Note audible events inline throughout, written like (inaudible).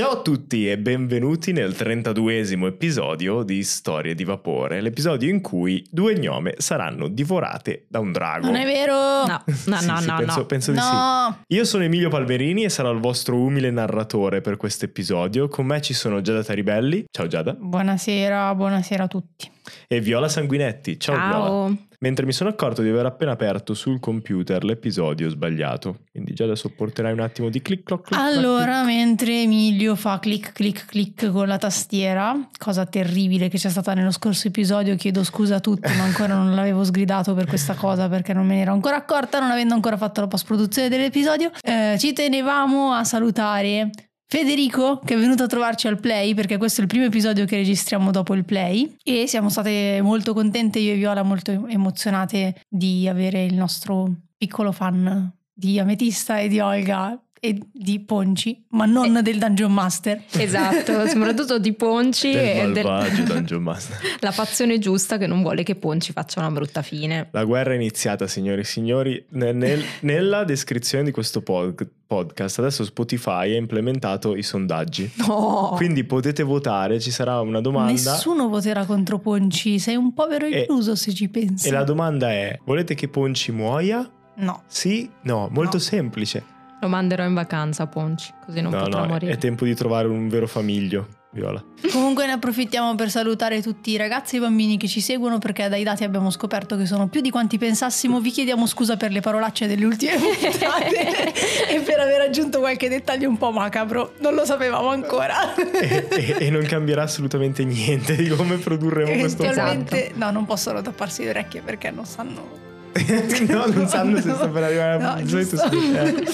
Ciao a tutti e benvenuti nel 32esimo episodio di Storie di Vapore, l'episodio in cui due gnome saranno divorate da un drago. Non è vero? No, no, Sì, no, sì, no, penso, no. penso di No. sì. Io sono Emilio Palmerini e sarò il vostro umile narratore per questo episodio. Con me ci sono Giada Taribelli, ciao Giada, Buonasera, buonasera a tutti. e Viola Sanguinetti, ciao, Viola. Mentre mi sono accorto di aver appena aperto sul computer l'episodio sbagliato, quindi già adesso porterai un attimo di clic cloc clic Allora, mentre Emilio fa clic clic clic con la tastiera, cosa terribile che c'è stata nello scorso episodio, chiedo scusa a tutti, ma ancora non l'avevo sgridato per questa cosa perché non me ne ero ancora accorta, non avendo ancora fatto la post produzione dell'episodio. Eh, ci tenevamo a salutare Federico che è venuto a trovarci al play perché questo è il primo episodio che registriamo dopo il play. E siamo state molto contente io e Viola molto emozionate di avere il nostro piccolo fan di Ametista e di Olga e di Ponci ma non del Dungeon Master Esatto, (laughs) soprattutto di Ponci e del del- malvagio (laughs) Dungeon Master. la fazione giusta che non vuole che Ponci faccia una brutta fine. La guerra è iniziata, signori e signori. Ne- nel- nella descrizione di questo pod- podcast, adesso Spotify ha implementato i sondaggi. (laughs) No. Quindi potete votare, ci sarà una domanda. nessuno voterà contro Ponci sei un povero E- illuso se ci pensi E la domanda è: volete che Ponci muoia? no Sì? No, molto No. semplice. Lo manderò in vacanza Ponci, così non no, potrà no, morire. è tempo di trovare un vero famiglio, Viola. Comunque ne approfittiamo per salutare tutti i ragazzi e i bambini che ci seguono perché dai dati abbiamo scoperto che sono più di quanti pensassimo. Vi chiediamo scusa per le parolacce delle ultime (laughs) puntate e per aver aggiunto qualche dettaglio un po' macabro. Non lo sapevamo ancora. e, e- e non cambierà assolutamente niente di come produrremo questo Eventualmente, no, non possono tapparsi le orecchie perché non sanno. (laughs) no, non sanno se No. sta per arrivare No, giusto. sì, eh.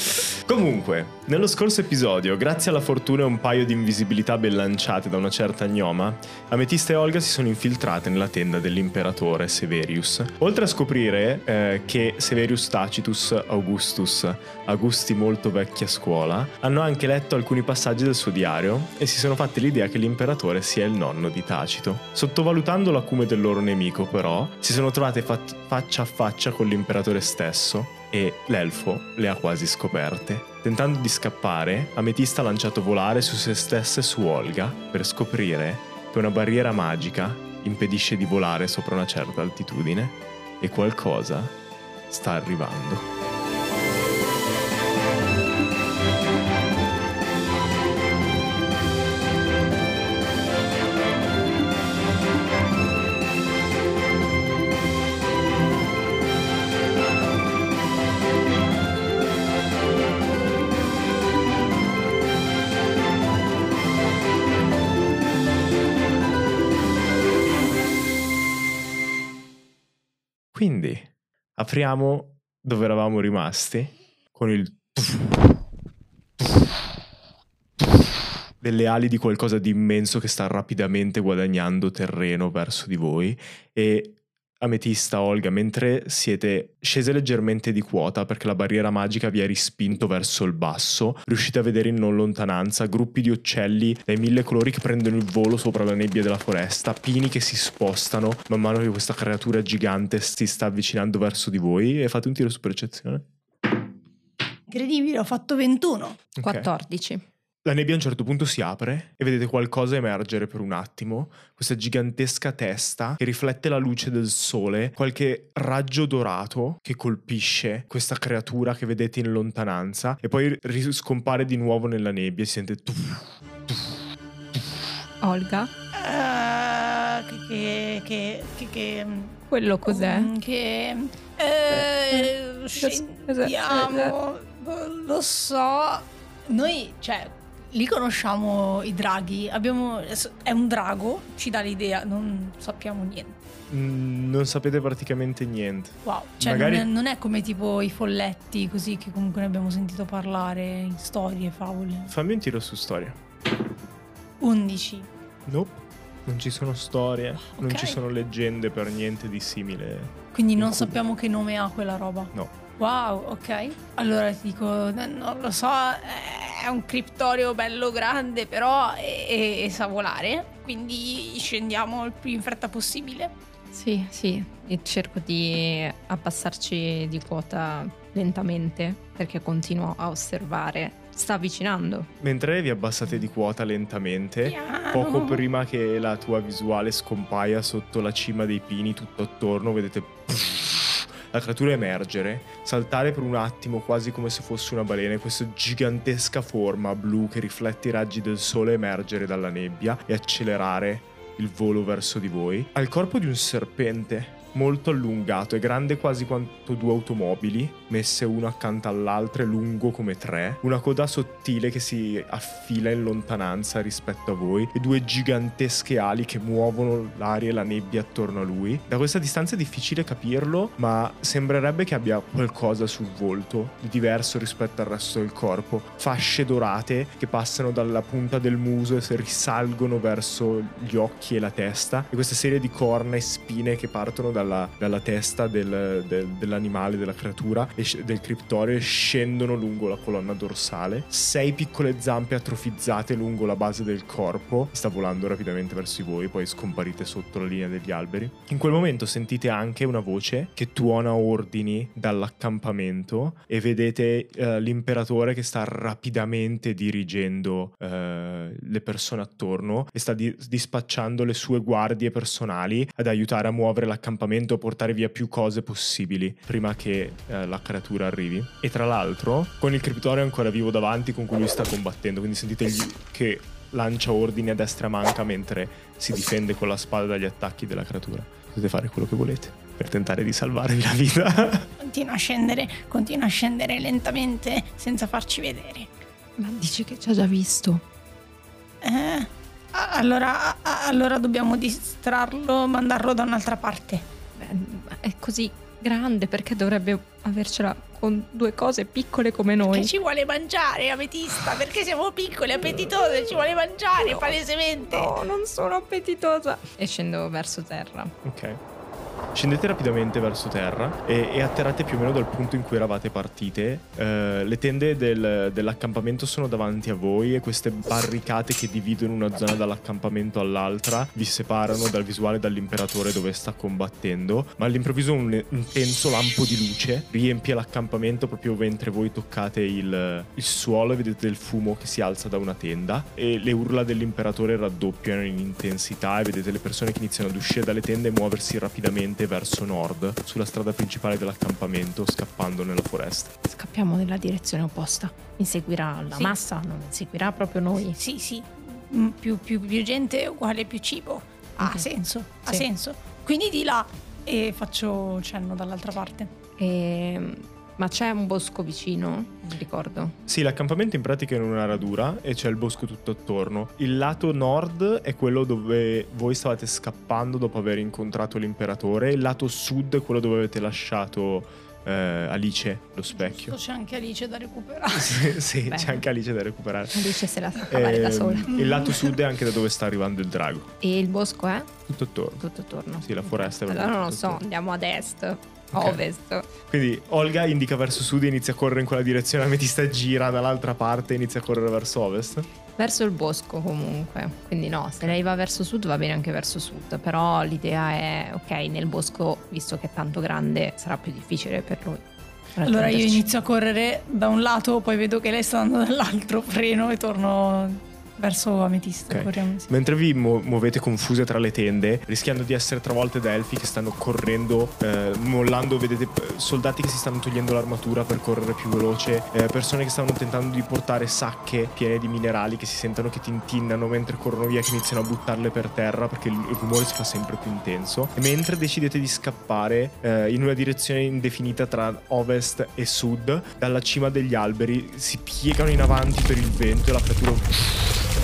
Comunque, nello scorso episodio, grazie alla fortuna e un paio di invisibilità ben lanciate da una certa gnoma, Ametista e Olga si sono infiltrate nella tenda dell'imperatore Severius. Oltre a scoprire eh, che Severius Tacitus Augustus, Augusti molto vecchi a scuola, hanno anche letto alcuni passaggi del suo diario e si sono fatti l'idea che l'imperatore sia il nonno di Tacito. Sottovalutando l'acume del loro nemico, però, si sono trovate fa- faccia a faccia con l'imperatore stesso e l'elfo le ha quasi scoperte. Tentando di scappare, Ametista ha lanciato volare su se stessa e su Olga per scoprire che una barriera magica impedisce di volare sopra una certa altitudine e qualcosa sta arrivando. Apriamo dove eravamo rimasti con il delle ali di qualcosa di immenso che sta rapidamente guadagnando terreno verso di voi e Ametista, Olga, mentre siete scese leggermente di quota perché la barriera magica vi ha rispinto verso il basso, riuscite a vedere in non lontananza gruppi di uccelli dai mille colori che prendono il volo sopra la nebbia della foresta, pini che si spostano man mano che questa creatura gigante si sta avvicinando verso di voi e fate un tiro su percezione. Incredibile, ho fatto 21. Ok. 14. La nebbia a un certo punto si apre e vedete qualcosa emergere per un attimo, questa gigantesca testa che riflette la luce del sole, qualche raggio dorato che colpisce questa creatura che vedete in lontananza e poi ri- scompare di nuovo nella nebbia e si sente tuff, Olga, Eh, che, che, che, che, quello cos'è? Mm, Che eh, scendiamo, non lo so. Noi, cioè, li conosciamo i draghi. Abbiamo, è un drago, ci dà l'idea, non sappiamo niente. Mm, non sapete praticamente niente. Wow, cioè Magari- non, è, non è come tipo i folletti così che comunque ne abbiamo sentito parlare in storie, favole. Fammi un tiro su storia. 11. Nope, non ci sono storie, non Ok. ci sono leggende per niente di simile. Quindi non sappiamo che nome ha quella roba. No. Wow, ok. Allora ti dico, non lo so, è un criptorio bello grande, però e, e- e sa volare. Quindi scendiamo il più in fretta possibile. Sì, sì, e cerco di abbassarci di quota lentamente perché continuo a osservare sta avvicinando. Mentre vi abbassate di quota lentamente, Piano. poco prima che la tua visuale scompaia sotto la cima dei pini tutto attorno, vedete la creatura emergere, saltare per un attimo quasi come se fosse una balena e questa gigantesca forma blu che riflette i raggi del sole emergere dalla nebbia e accelerare il volo verso di voi. Ha il corpo di un serpente molto allungato, è grande quasi quanto due automobili, messe una accanto all'altra, è lungo come tre, una coda sottile che si affila in lontananza rispetto a voi e due gigantesche ali che muovono l'aria e la nebbia attorno a lui. Da questa distanza è difficile capirlo, ma sembrerebbe che abbia qualcosa sul volto di diverso rispetto al resto del corpo, fasce dorate che passano dalla punta del muso e risalgono verso gli occhi e la testa e questa serie di corna e spine che partono dalla, dalla testa del- del- dell'animale, della creatura del criptorio e scendono lungo la colonna dorsale. Sei piccole zampe atrofizzate lungo la base del corpo. Sta volando rapidamente verso di voi, poi scomparite sotto la linea degli alberi. In quel momento sentite anche una voce che tuona ordini dall'accampamento e vedete eh, l'imperatore che sta rapidamente dirigendo eh, le persone attorno e sta di- dispacciando le sue guardie personali ad aiutare a muovere l'accampamento e a portare via più cose possibili prima che eh, la creatura arrivi. E tra l'altro, con il criptorio ancora vivo davanti con cui lui sta combattendo, quindi sentite gli- che lancia ordini a destra a manca mentre si difende con la spada dagli attacchi della creatura. Potete fare quello che volete per tentare di salvarvi la vita. (laughs) Continua a scendere, continua a scendere lentamente senza farci vedere. Ma dici che ci ha già visto? Eh, allora, allora dobbiamo distrarlo, mandarlo da un'altra parte. È così grande perché dovrebbe avercela con due cose piccole come noi. Che ci vuole mangiare, Ametista, perché siamo piccoli, appetitosi, ci vuole mangiare, No. palesemente. No, non sono appetitosa. E scendo verso terra. Ok. Scendete rapidamente verso terra e, e atterrate più o meno dal punto in cui eravate partite. Eh, le tende del- dell'accampamento sono davanti a voi e queste barricate che dividono una zona dall'accampamento all'altra vi separano dal visuale dall'imperatore dove sta combattendo. Ma all'improvviso un intenso lampo di luce riempie l'accampamento proprio mentre voi toccate il, il suolo e vedete del fumo che si alza da una tenda e le urla dell'imperatore raddoppiano in intensità e vedete le persone che iniziano ad uscire dalle tende e muoversi rapidamente verso nord sulla strada principale dell'accampamento scappando nella foresta. Scappiamo nella direzione opposta. Inseguirà la Sì. massa, non inseguirà proprio noi. Sì, sì, Mm, più, più- più gente uguale più cibo. Ha Ok. senso, ha Sì. senso. Quindi di là e faccio cenno dall'altra parte. Ehm, ma c'è un bosco vicino? Non ricordo. Sì, l'accampamento in pratica è in una radura e c'è il bosco tutto attorno. Il lato nord è quello dove voi stavate scappando dopo aver incontrato l'imperatore, il lato sud è quello dove avete lasciato eh, Alice, lo specchio. C'è anche Alice da recuperare. (laughs) sì, sì, c'è anche Alice da recuperare. Alice se la sa cavare da Ehm, sola. Il lato sud è anche da dove sta arrivando il drago. E il bosco è? Tutto attorno. Tutto attorno. Sì, la foresta è Allora non lo so, attorno. andiamo ad est, Ok. ovest. Quindi Olga indica verso sud e inizia a correre in quella direzione, Ametista gira dall'altra parte e inizia a correre verso ovest. Verso il bosco comunque. Quindi no, se lei va verso sud va bene anche verso sud. Però l'idea è, ok, nel bosco, visto che è tanto grande, sarà più difficile per lui. Allora io inizio a correre da un lato, poi vedo che lei sta andando (laughs) dall'altro, freno e torno verso Ametista. Ok. Corriamo insieme. Mentre vi mu- muovete confuse tra le tende, rischiando di essere travolte da elfi che stanno correndo, eh, mollando, vedete soldati che si stanno togliendo l'armatura per correre più veloce, eh, persone che stanno tentando di portare sacche piene di minerali che si sentono che tintinnano mentre corrono via, che iniziano a buttarle per terra perché il, il rumore si fa sempre più intenso. E mentre decidete di scappare eh, in una direzione indefinita tra ovest e sud, dalla cima degli alberi si piegano in avanti per il vento e la creatura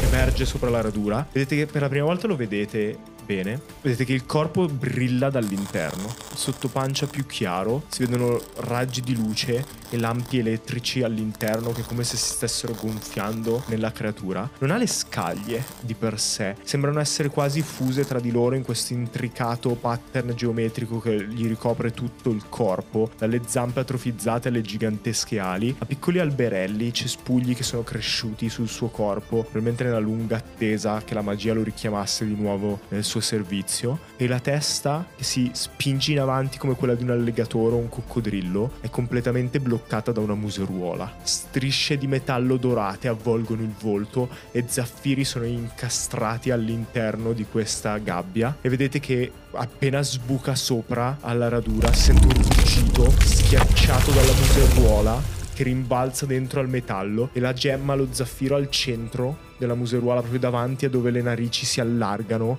emerge sopra la radura. Vedete che per la prima volta lo vedete bene. Vedete che il corpo brilla dall'interno. Il sottopancia più chiaro. Si vedono raggi di luce e lampi elettrici all'interno che come se si stessero gonfiando nella creatura. Non ha le scaglie di per sé. Sembrano essere quasi fuse tra di loro in questo intricato pattern geometrico che gli ricopre tutto il corpo. Dalle zampe atrofizzate alle gigantesche ali. A piccoli alberelli, cespugli che sono cresciuti sul suo corpo. Probabilmente nella lunga attesa che la magia lo richiamasse di nuovo nel suo suo servizio e la testa che si spinge in avanti come quella di un alligatore o un coccodrillo è completamente bloccata da una museruola. Strisce di metallo dorate avvolgono il volto e zaffiri sono incastrati all'interno di questa gabbia e vedete che appena sbuca sopra alla radura si sente un ruggito schiacciato dalla museruola che rimbalza dentro al metallo e la gemma, lo zaffiro al centro della museruola proprio davanti a dove le narici si allargano,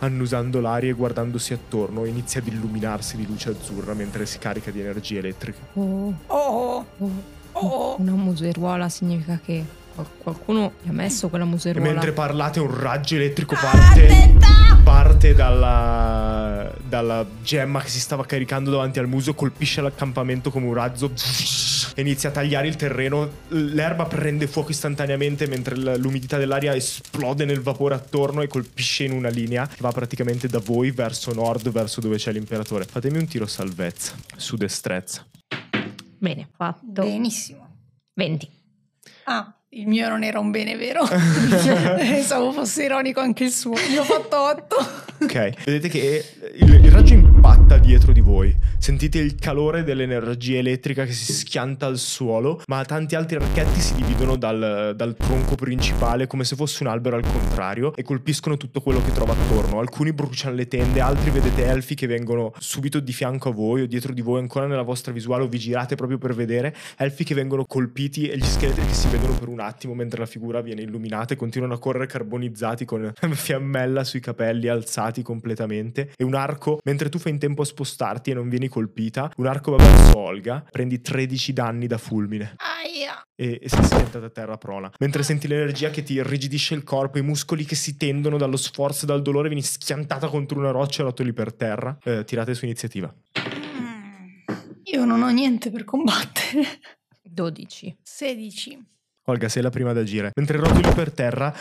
annusando l'aria e guardandosi attorno, inizia ad illuminarsi di luce azzurra mentre si carica di energia elettrica. Oh, Oh, oh, oh. Una museruola significa che qual- qualcuno gli ha messo quella E museruola. mentre parlate un raggio elettrico Ah, parte, attenta! Parte dalla, dalla gemma che si stava caricando davanti al muso, colpisce l'accampamento come un razzo e inizia a tagliare il terreno. L'erba prende fuoco istantaneamente mentre l'umidità dell'aria esplode nel vapore attorno e colpisce in una linea che va praticamente da voi verso nord, verso dove c'è l'imperatore. Fatemi un tiro salvezza su destrezza. Bene, fatto. Benissimo. 20. Ah, il mio non era un bene, vero? (laughs) Pensavo fosse ironico anche il suo. Io ho fatto 8. Ok, vedete che il, il raggio impatta dietro di voi. Sentite il calore dell'energia elettrica che si schianta al suolo, ma tanti altri archetti si dividono dal, dal tronco principale come se fosse un albero al contrario e colpiscono tutto quello che trova attorno. Alcuni bruciano le tende, altri vedete elfi che vengono subito di fianco a voi o dietro di voi, ancora nella vostra visuale o vi girate proprio per vedere elfi che vengono colpiti e gli scheletri che si vedono per un attimo mentre la figura viene illuminata e continuano a correre carbonizzati con (laughs) fiammella sui capelli alzati completamente e un arco mentre tu fai in tempo a spostarti e non vieni colpita un arco va verso Olga prendi 13 danni da fulmine Aia. e, e sei schiantata a terra prona mentre senti l'energia che ti irrigidisce il corpo i muscoli che si tendono dallo sforzo e dal dolore vieni schiantata contro una roccia e rotoli per terra Eh, tirate su iniziativa Mm. Io non ho niente per combattere. 12. 16. Olga, sei la prima ad agire. Mentre rotoli per terra,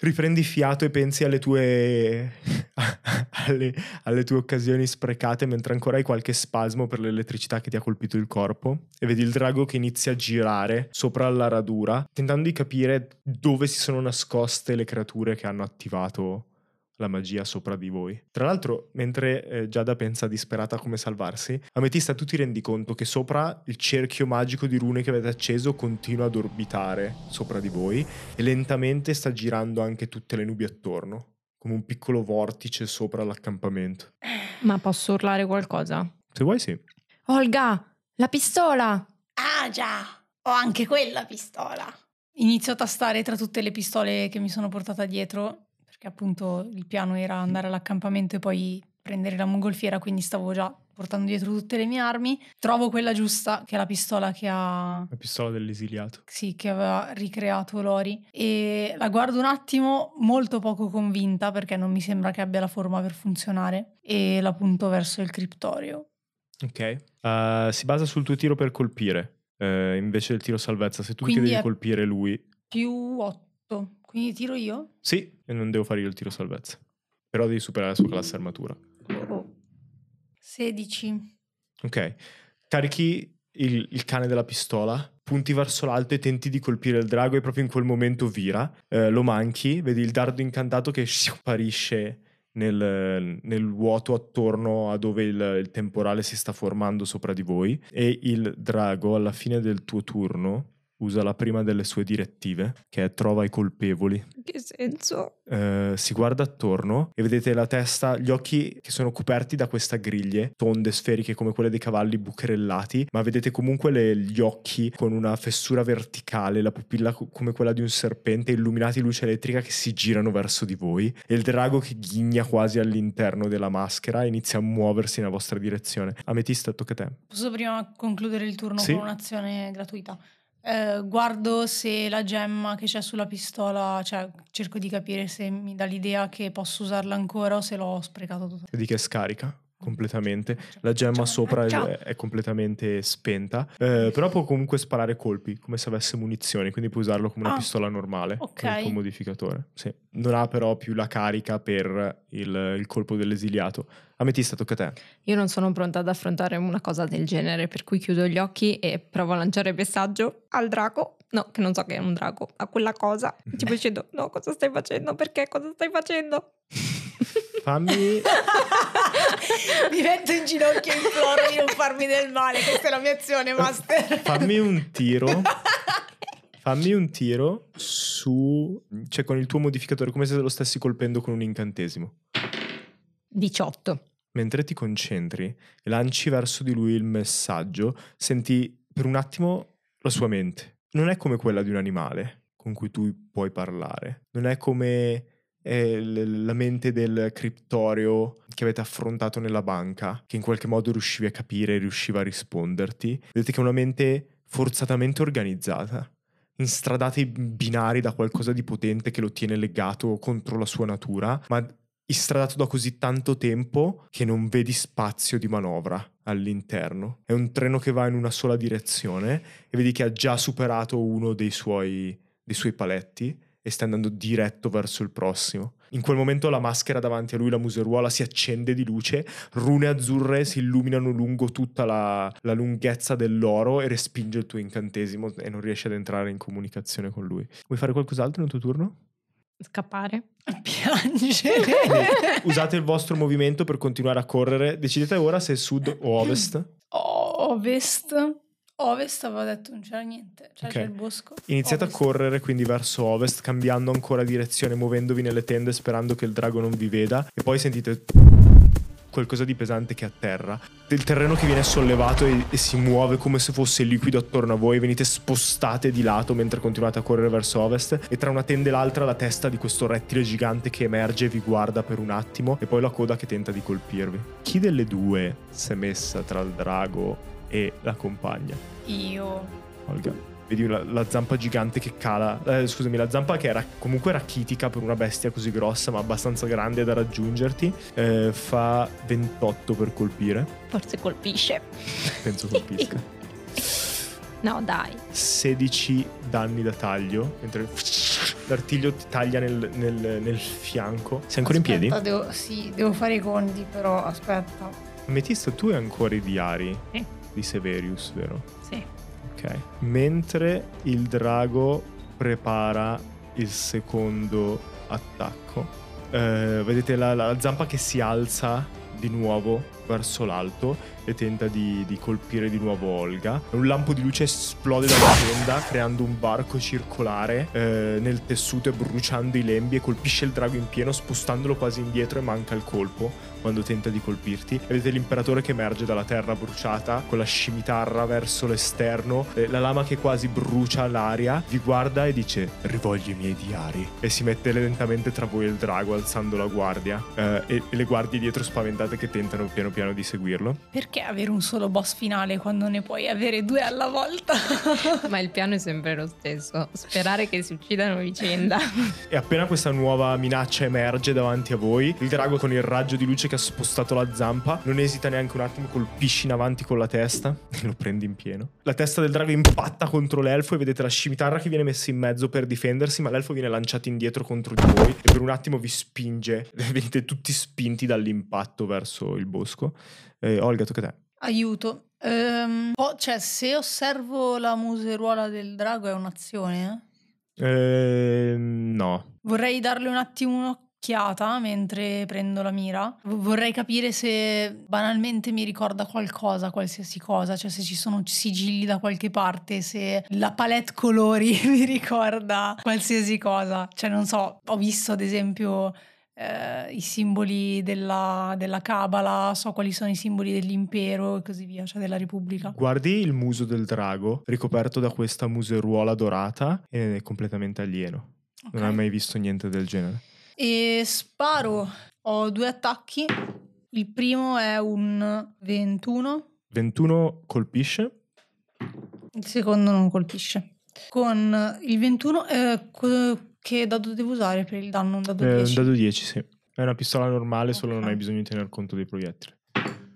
riprendi fiato e pensi alle tue. (laughs) alle, alle tue occasioni sprecate mentre ancora hai qualche spasmo per l'elettricità che ti ha colpito il corpo. E vedi il drago che inizia a girare sopra la radura, tentando di capire dove si sono nascoste le creature che hanno attivato la magia sopra di voi. Tra l'altro, mentre eh, Giada pensa disperata a come salvarsi, Ametista tu ti rendi conto che sopra il cerchio magico di rune che avete acceso continua ad orbitare sopra di voi e lentamente sta girando anche tutte le nubi attorno, come un piccolo vortice sopra l'accampamento. Ma posso urlare qualcosa? Se vuoi sì. Olga, la pistola! Ah già, ho anche quella pistola. Inizio a tastare tra tutte le pistole che mi sono portata dietro, perché appunto il piano era andare all'accampamento e poi prendere la mongolfiera, quindi stavo già portando dietro tutte le mie armi. Trovo quella giusta, che è la pistola che ha La pistola dell'esiliato. sì, che aveva ricreato Lori e la guardo un attimo molto poco convinta perché non mi sembra che abbia la forma per funzionare e la punto verso il criptorio. Ok. Uh, si basa sul tuo tiro per colpire, eh, invece del tiro salvezza. Se tu Quindi devi è- colpire lui, Più 8, quindi tiro io? sì, e non devo fare io il tiro salvezza. Però devi superare la sua classe armatura. 16. Ok. Carichi il, il cane della pistola, punti verso l'alto e tenti di colpire il drago e proprio in quel momento vira. Eh, lo manchi, vedi il dardo incantato che sparisce nel, nel vuoto attorno a dove il, il temporale si sta formando sopra di voi e il drago alla fine del tuo turno usa la prima delle sue direttive che è trova i colpevoli Che senso? eh, si guarda attorno e vedete la testa, gli occhi che sono coperti da questa griglie, tonde, sferiche come quelle dei cavalli bucherellati, ma vedete comunque le- gli occhi con una fessura verticale, la pupilla co- come quella di un serpente, illuminati luce elettrica che si girano verso di voi e il drago che ghigna quasi all'interno della maschera e inizia a muoversi nella vostra direzione. Ametista, tocca a te. Posso prima concludere il turno Sì. con un'azione gratuita? Eh, guardo se la gemma che c'è sulla pistola, cioè cerco di capire se mi dà l'idea che posso usarla ancora o se l'ho sprecato tutto. Vedi che scarica completamente. La gemma sopra è, è completamente spenta, eh, però può comunque sparare colpi come se avesse munizioni, quindi puoi usarlo come una Ah, pistola normale ok. con il tuo modificatore. Sì. Non ha però più la carica per il, il colpo dell'esiliato. Ametista, tocca a te. Io non sono pronta ad affrontare una cosa del genere, per cui chiudo gli occhi e provo a lanciare messaggio al drago. No, che non so che è un drago, a quella cosa. Tipo (laughs) dicendo, no, cosa stai facendo? Perché? Cosa stai facendo? Fammi... (laughs) Mi metto in ginocchio e imploro di non farmi del male. Questa è la mia azione, master. Fammi un tiro. (laughs) Fammi un tiro su... Cioè con il tuo modificatore, come se lo stessi colpendo con un incantesimo. 18. Mentre ti concentri e lanci verso di lui il messaggio, senti per un attimo la sua mente. Non è come quella di un animale con cui tu puoi parlare. Non è come la mente del criptorio che avete affrontato nella banca, che in qualche modo riuscivi a capire, riusciva a risponderti. Vedete che è una mente forzatamente organizzata, instradata in binari da qualcosa di potente che lo tiene legato contro la sua natura, ma istradato da così tanto tempo che non vedi spazio di manovra all'interno. È un treno che va in una sola direzione e vedi che ha già superato uno dei suoi, dei suoi paletti e sta andando diretto verso il prossimo. In quel momento la maschera davanti a lui, la museruola, si accende di luce, rune azzurre si illuminano lungo tutta la, la lunghezza dell'oro e respinge il tuo incantesimo e non riesci ad entrare in comunicazione con lui. Vuoi fare qualcos'altro nel tuo turno? Scappare. (laughs) Piangere. Usate il vostro movimento per continuare a correre. Decidete ora se sud o ovest. (clears throat) Ovest. Ovest avevo detto non c'era niente. Cioè Ok. c'è il bosco. Iniziate a Ovest. correre quindi verso ovest, cambiando ancora direzione, muovendovi nelle tende sperando che il drago non vi veda. E poi sentite qualcosa di pesante che atterra. Il terreno che viene sollevato e, e si muove come se fosse liquido attorno a voi. Venite spostate di lato mentre continuate a correre verso ovest. E tra una tenda e l'altra la testa di questo rettile gigante che emerge e vi guarda per un attimo. E poi la coda che tenta di colpirvi. Chi delle due si è messa tra il drago e la compagna? Io. Olga. Vedi la, la zampa gigante che cala. eh, scusami, la zampa che era comunque rachitica per una bestia così grossa, ma abbastanza grande da raggiungerti. eh, fa 28 per colpire. Forse colpisce. Penso colpisca. (laughs) No, dai. 16 danni da taglio. Mentre l'artiglio ti taglia nel, nel- nel fianco. Sei ancora in piedi? Aspetta, Devo, sì, devo fare i conti, però aspetta. Metista, tu hai ancora i diari Sì. Di Severius, vero? Sì. Ok. Mentre il drago prepara il secondo attacco, eh, vedete la, la zampa che si alza di nuovo verso l'alto e tenta di, di colpire di nuovo Olga. Un lampo di luce esplode dalla tenda creando un barco circolare eh, nel tessuto e bruciando i lembi e colpisce il drago in pieno spostandolo quasi indietro e manca il colpo quando tenta di colpirti. Vedete l'imperatore che emerge dalla terra bruciata con la scimitarra verso l'esterno, eh, la lama che quasi brucia l'aria, vi guarda e dice rivoglio i miei diari e si mette lentamente tra voi e il drago alzando la guardia eh, e, e le guardie dietro spaventate che tentano piano piano di seguirlo. Perché avere un solo boss finale quando ne puoi avere due alla volta? (laughs) Ma il piano è sempre lo stesso. Sperare che si uccidano a vicenda. E appena questa nuova minaccia emerge davanti a voi, il drago con il raggio di luce che ha spostato la zampa non esita neanche un attimo, colpisci in avanti con la testa e lo prendi in pieno. La testa del drago impatta contro l'elfo e vedete la scimitarra che viene messa in mezzo per difendersi, ma l'elfo viene lanciato indietro contro di voi e per un attimo vi spinge. (laughs) Venite tutti spinti dall'impatto verso il bosco. Eh, Olga, tocca a te. Aiuto. Ehm, oh, cioè, se osservo la museruola del drago è un'azione, eh? Eh, no. Vorrei darle un attimo un'occhiata mentre prendo la mira. Vorrei capire se banalmente mi ricorda qualcosa, qualsiasi cosa, cioè se ci sono sigilli da qualche parte, se la palette colori (laughs) mi ricorda qualsiasi cosa. Cioè non so, ho visto ad esempio eh, i simboli della, della Cabala, so quali sono i simboli dell'impero e così via, cioè della Repubblica. Guardi il muso del drago ricoperto da questa museruola dorata e è completamente alieno. Non Ok. hai mai visto niente del genere. E sparo. Ho due attacchi. Il primo è un 21, 21 colpisce. il secondo non colpisce. Con il 21, eh, che dado devo usare per il danno? Un dado Eh, un 10. dado 10, sì. È una pistola normale, solo non hai bisogno di tener conto dei proiettili.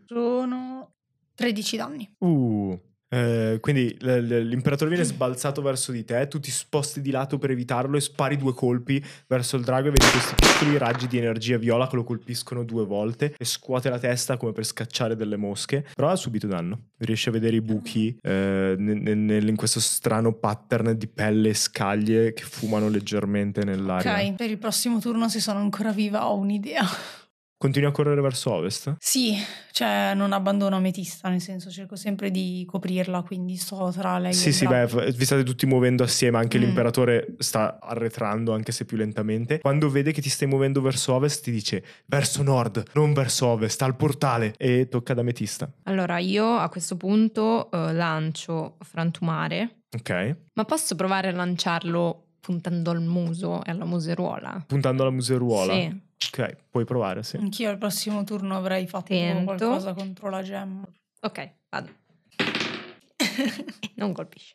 Sono 13 danni. Uh, Eh, quindi l- l- l'imperatore viene sbalzato verso di te, tu ti sposti di lato per evitarlo e spari due colpi verso il drago e vedi questi piccoli raggi di energia viola che lo colpiscono due volte e scuote la testa come per scacciare delle mosche, però ha subito danno. Riesci a vedere i buchi eh, nel- nel- in questo strano pattern di pelle e scaglie che fumano leggermente nell'aria. Ok, per il prossimo turno se sono ancora viva ho un'idea. Continui a correre verso ovest? Sì, cioè non abbandono Ametista, nel senso cerco sempre di coprirla, quindi sto tra lei e Sì, il sì, drago. beh, vi state tutti muovendo assieme, anche Mm. l'imperatore sta arretrando, anche se più lentamente. Quando vede che ti stai muovendo verso ovest, ti dice verso nord, non verso ovest, al portale. E tocca ad Ametista. Allora, io a questo punto eh, lancio frantumare, Ok? ma posso provare a lanciarlo puntando al muso e alla museruola? Puntando alla museruola. Sì. Ok, puoi provare, sì. Anch'io al prossimo turno avrei fatto Tento. qualcosa contro la gemma. Ok, vado. Non colpisce.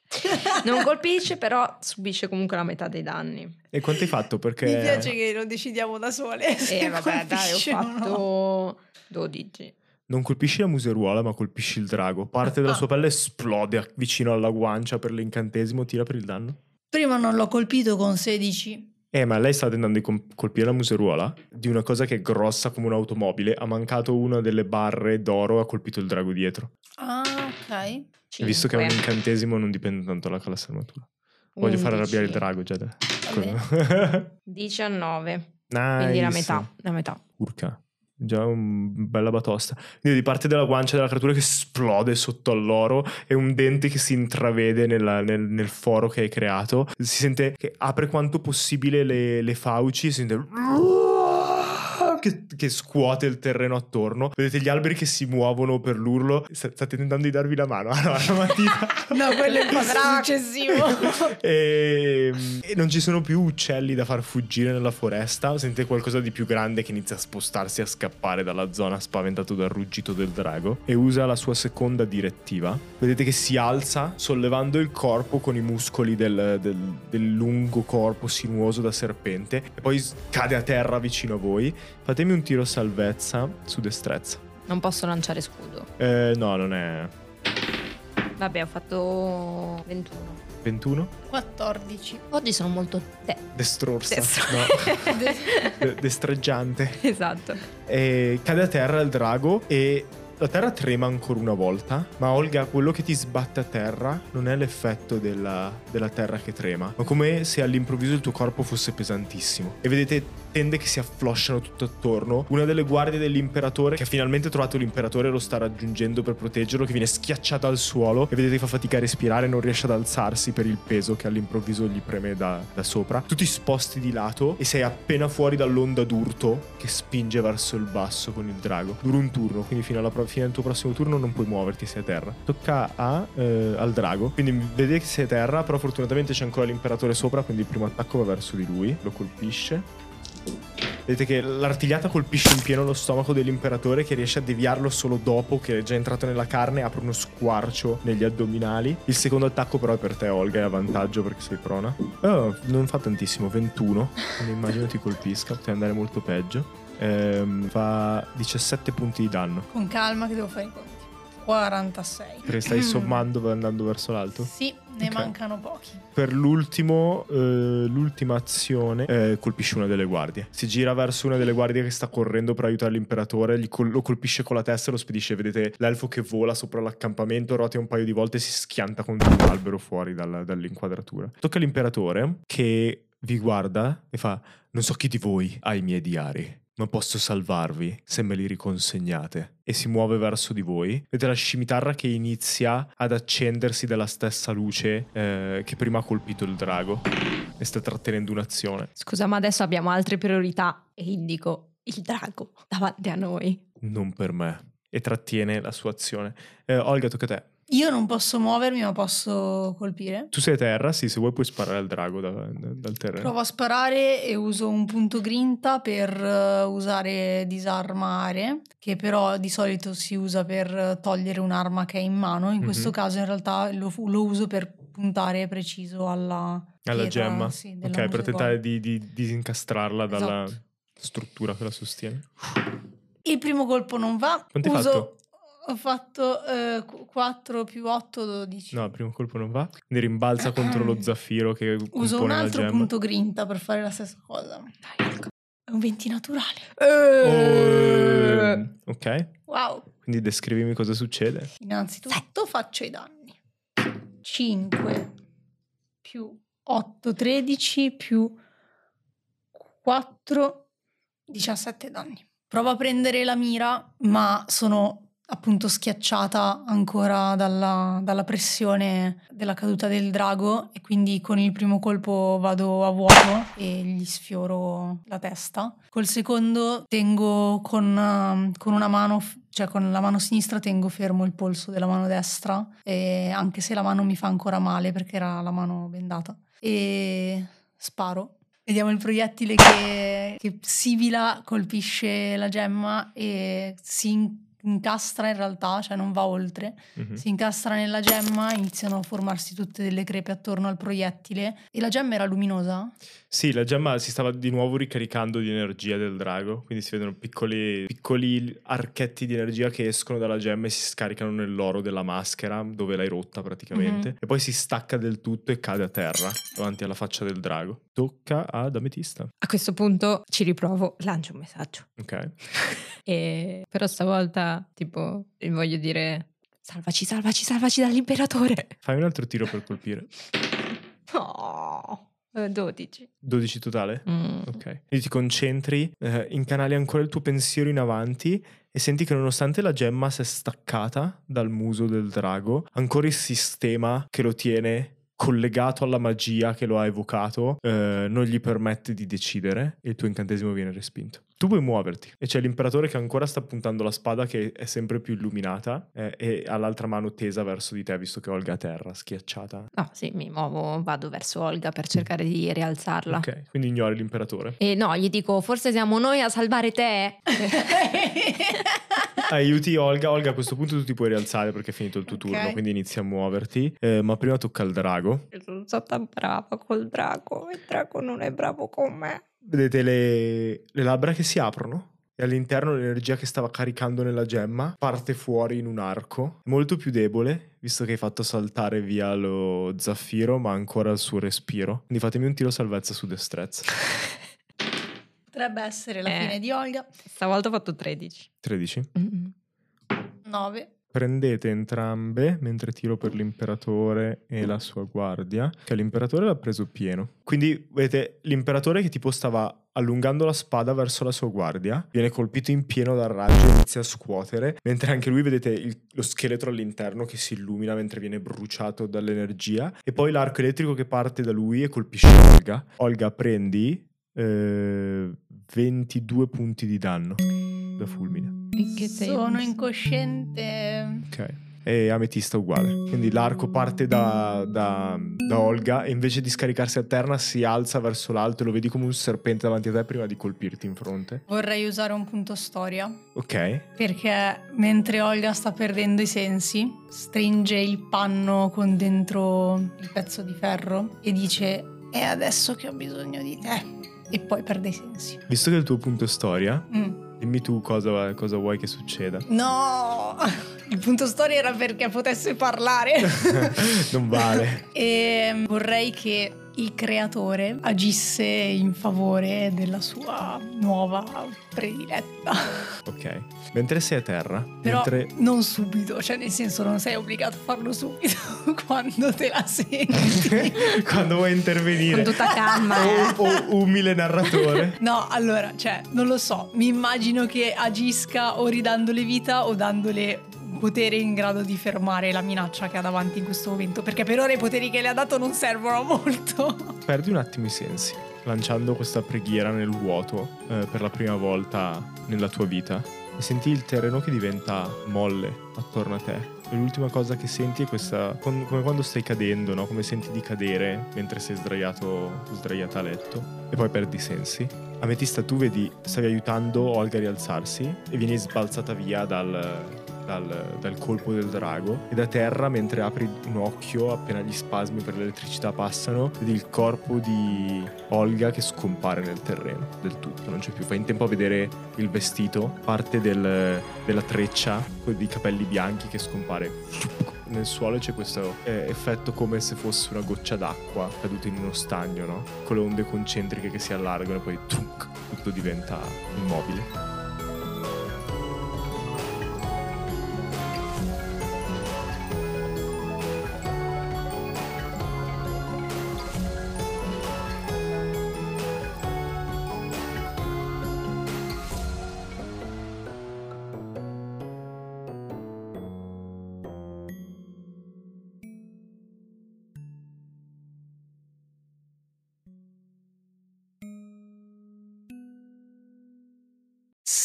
Non colpisce, però subisce comunque la metà dei danni. E quanto hai fatto? Perché... Mi piace che lo decidiamo da sole. se E vabbè, dai, ho colpisce o no. fatto 12. Non colpisci la museruola, ma colpisci il drago. Parte della Ah. sua pelle esplode vicino alla guancia per l'incantesimo. Tira per il danno. Prima non l'ho colpito con 16. Eh, ma lei sta tentando di colpire la museruola di una cosa che è grossa come un'automobile. Ha mancato una delle barre d'oro, ha colpito il drago dietro. Ah, ok. E visto che è un Cinque. incantesimo, non dipende tanto dalla classe armatura. Voglio fare arrabbiare il 11. drago, già. Va 19. nice. Quindi la metà. La metà. Urca. Già un bella batosta. Quindi di parte della guancia della creatura che esplode sotto all'oro e un dente che si intravede nella- nel, nel foro che hai creato. Si sente che apre quanto possibile le, le fauci, si sente... Che, che scuote il terreno attorno. Vedete gli alberi che si muovono per l'urlo. Sta- State tentando di darvi la mano. (laughs) Ah, no, la matita. No, quello è il passo successivo. e, e non ci sono più uccelli da far fuggire nella foresta. Sente qualcosa di più grande che inizia a spostarsi, a scappare dalla zona spaventato dal ruggito del drago. E usa la sua seconda direttiva. Vedete che si alza sollevando il corpo con i muscoli del, del- del lungo corpo sinuoso da serpente. E poi cade a terra vicino a voi. Fatemi un tiro salvezza su destrezza. Non posso lanciare scudo. Eh, no, non è Vabbè, ho fatto 21. 21. 14. Oggi sono molto te. Destrorsa. Destro- No. (laughs) De- De- destreggiante. esatto. E cade a terra il drago e la terra trema ancora una volta, ma Olga, quello che ti sbatte a terra non è l'effetto della, della terra che trema, ma come se all'improvviso il tuo corpo fosse pesantissimo. E vedete tende che si afflosciano tutto attorno. Una delle guardie dell'imperatore, che ha finalmente trovato l'imperatore, lo sta raggiungendo per proteggerlo, che viene schiacciata al suolo e vedete che fa fatica a respirare, non riesce ad alzarsi per il peso che all'improvviso gli preme da, da sopra. Tu ti sposti di lato e sei appena fuori dall'onda d'urto che spinge verso il basso con il drago. Dura un turno, quindi fino alla pro- fine del tuo prossimo turno non puoi muoverti, sei a terra. Tocca a, eh, al drago, quindi vedete che sei a terra, però fortunatamente c'è ancora l'imperatore sopra, quindi il primo attacco va verso di lui, lo colpisce. Vedete che l'artigliata colpisce in pieno lo stomaco dell'imperatore che riesce a deviarlo solo dopo che è già entrato nella carne, apre uno squarcio negli addominali. Il secondo attacco però è per te Olga, è a vantaggio perché sei prona. Oh, non fa tantissimo, 21, quindi immagino ti colpisca, potrebbe andare molto peggio. Ehm, fa 17 punti di danno. Con calma che devo fare i conti. 46. Perché stai (clears throat) sommando andando verso l'alto? Sì, ne Ok. mancano pochi. Per l'ultimo, eh, l'ultima azione, eh, colpisce una delle guardie. Si gira verso una delle guardie che sta correndo per aiutare l'imperatore, col- lo colpisce con la testa e lo spedisce. Vedete l'elfo che vola sopra l'accampamento, rotea un paio di volte e si schianta contro un albero fuori dalla- dall'inquadratura. Tocca all'imperatore che vi guarda e fa: Non so chi di voi ha i miei diari. Ma posso salvarvi se me li riconsegnate. E si muove verso di voi. Vedete la scimitarra che inizia ad accendersi della stessa luce eh, che prima ha colpito il drago. E sta trattenendo un'azione. Scusa, ma adesso abbiamo altre priorità e indico il drago davanti a noi. Non per me. E trattiene la sua azione. Eh, Olga, tocca a te. Io non posso muovermi, ma posso colpire. Tu sei a terra, sì, se vuoi puoi sparare al drago da- da- dal terreno. Provo a sparare e uso un punto grinta per eh, usare disarmare, che però di solito si usa per eh, togliere un'arma che è in mano. In questo Mhm. caso in realtà lo, lo uso per puntare preciso alla, Alla pietra, gemma. sì, ok, per tentare di, di disincastrarla dalla Esatto. struttura che la sostiene. Il primo colpo non va. Quanto hai uso fatto? Ho fatto 4 più 8, 12. No, il primo colpo non va. Quindi rimbalza contro lo zaffiro che Uso un altro punto grinta per fare la stessa cosa. Dai, Olga. È un 20 naturale. Oh, ok, Wow. quindi descrivimi cosa succede. Innanzitutto faccio i danni. 5 più 8, 13 più 4, 17 danni. Provo a prendere la mira, ma sono appunto schiacciata ancora dalla, dalla pressione della caduta del drago e quindi con il primo colpo vado a vuoto e gli sfioro la testa. Col secondo tengo con, um, con una mano, cioè con la mano sinistra tengo fermo il polso della mano destra, anche se la mano mi fa ancora male perché era la mano bendata. E sparo. Vediamo il proiettile che, che sibila, colpisce la gemma e si in- incastra in realtà, cioè non va oltre. Mhm. Si incastra nella gemma, iniziano a formarsi tutte delle crepe attorno al proiettile. E la gemma era luminosa? Sì, la gemma si stava di nuovo ricaricando di energia del drago, quindi si vedono piccoli, piccoli archetti di energia che escono dalla gemma e si scaricano nell'oro della maschera, dove l'hai rotta praticamente, Mhm. e poi si stacca del tutto e cade a terra davanti alla faccia del drago. Tocca ad Ametista. A questo punto ci riprovo, lancio un messaggio. Ok. (laughs) E però stavolta, tipo, gli voglio dire: Salvaci, salvaci, salvaci dall'imperatore. Fai un altro tiro per colpire. (laughs) Oh, eh, 12. 12 totale? Mm. Ok. Quindi ti concentri, eh, incanali ancora il tuo pensiero in avanti e senti che nonostante la gemma sia staccata dal muso del drago, ancora il sistema che lo tiene collegato alla magia che lo ha evocato eh, non gli permette di decidere e il tuo incantesimo viene respinto. Tu puoi muoverti e c'è l'imperatore che ancora sta puntando la spada che è sempre più illuminata eh, e ha l'altra mano tesa verso di te visto che Olga è a terra, schiacciata. No, sì, mi muovo, vado verso Olga per cercare di rialzarla. Ok, quindi ignori l'imperatore. E no, gli dico, forse siamo noi a salvare te. (laughs) (laughs) (laughs) Aiuti Olga. Olga, a questo punto tu ti puoi rialzare perché è finito il tuo Ok. turno, quindi inizia a muoverti. Eh, ma prima tocca al drago. Non sono tan brava col drago, il drago non è bravo con me. Vedete le, le labbra che si aprono e all'interno l'energia che stava caricando nella gemma parte fuori in un arco, molto più debole, visto che hai fatto saltare via lo zaffiro, ma ancora il suo respiro. Quindi fatemi un tiro salvezza su destrezza. (laughs) Potrebbe essere la Eh. fine di Olga. Stavolta ho fatto 13. 13. Mm. 9. Prendete entrambe mentre tiro per l'imperatore e la sua guardia, che l'imperatore l'ha preso pieno. Quindi vedete l'imperatore che tipo stava allungando la spada verso la sua guardia, viene colpito in pieno dal raggio e inizia a scuotere, mentre anche lui vedete il- lo scheletro all'interno che si illumina mentre viene bruciato dall'energia e poi l'arco elettrico che parte da lui e colpisce Olga. Olga prendi eh, 22 punti di danno da fulmine. In che senso? Sono incosciente. Ok. E ametista uguale. Quindi l'arco parte da, da- da Olga e invece di scaricarsi a terra si alza verso l'alto e lo vedi come un serpente davanti a te prima di colpirti in fronte. Vorrei usare un punto storia. Ok. Perché mentre Olga sta perdendo i sensi, stringe il panno con dentro il pezzo di ferro e dice: È adesso che ho bisogno di te. E poi perde i sensi. Visto che è il tuo punto storia, Mm. dimmi tu cosa, cosa vuoi che succeda. No! (laughs) Il punto storia era perché potesse parlare. (laughs) non vale. e vorrei che il creatore agisse in favore della sua nuova prediletta. Ok. Mentre sei a terra, Però mentre... non subito, cioè nel senso non sei obbligato a farlo subito (laughs) quando te la senti. (laughs) Quando vuoi Con intervenire. tutta calma. eh. O, o umile narratore. No, allora, cioè, non lo so, mi immagino che agisca o ridandole vita o dandole potere in grado di fermare la minaccia che ha davanti in questo momento, perché per ora i poteri che le ha dato non servono molto. Perdi un attimo i sensi, lanciando questa preghiera nel vuoto eh, per la prima volta nella tua vita. Senti il terreno che diventa molle attorno a te. E l'ultima cosa che senti è questa, come quando stai cadendo, no? come senti di cadere mentre sei sdraiato, sdraiata a letto. E poi perdi i sensi. Ametista, tu vedi, stavi aiutando Olga a rialzarsi e vieni sbalzata via dal, dal, dal colpo del drago e da terra mentre apri un occhio appena gli spasmi per l'elettricità passano vedi il corpo di Olga che scompare nel terreno del tutto, non c'è più. Fai in tempo a vedere il vestito, parte del- della treccia con i capelli bianchi che scompare nel suolo c'è questo eh, effetto come se fosse una goccia d'acqua caduta in uno stagno, no? Con le onde concentriche che si allargano e poi trunc, tutto diventa immobile.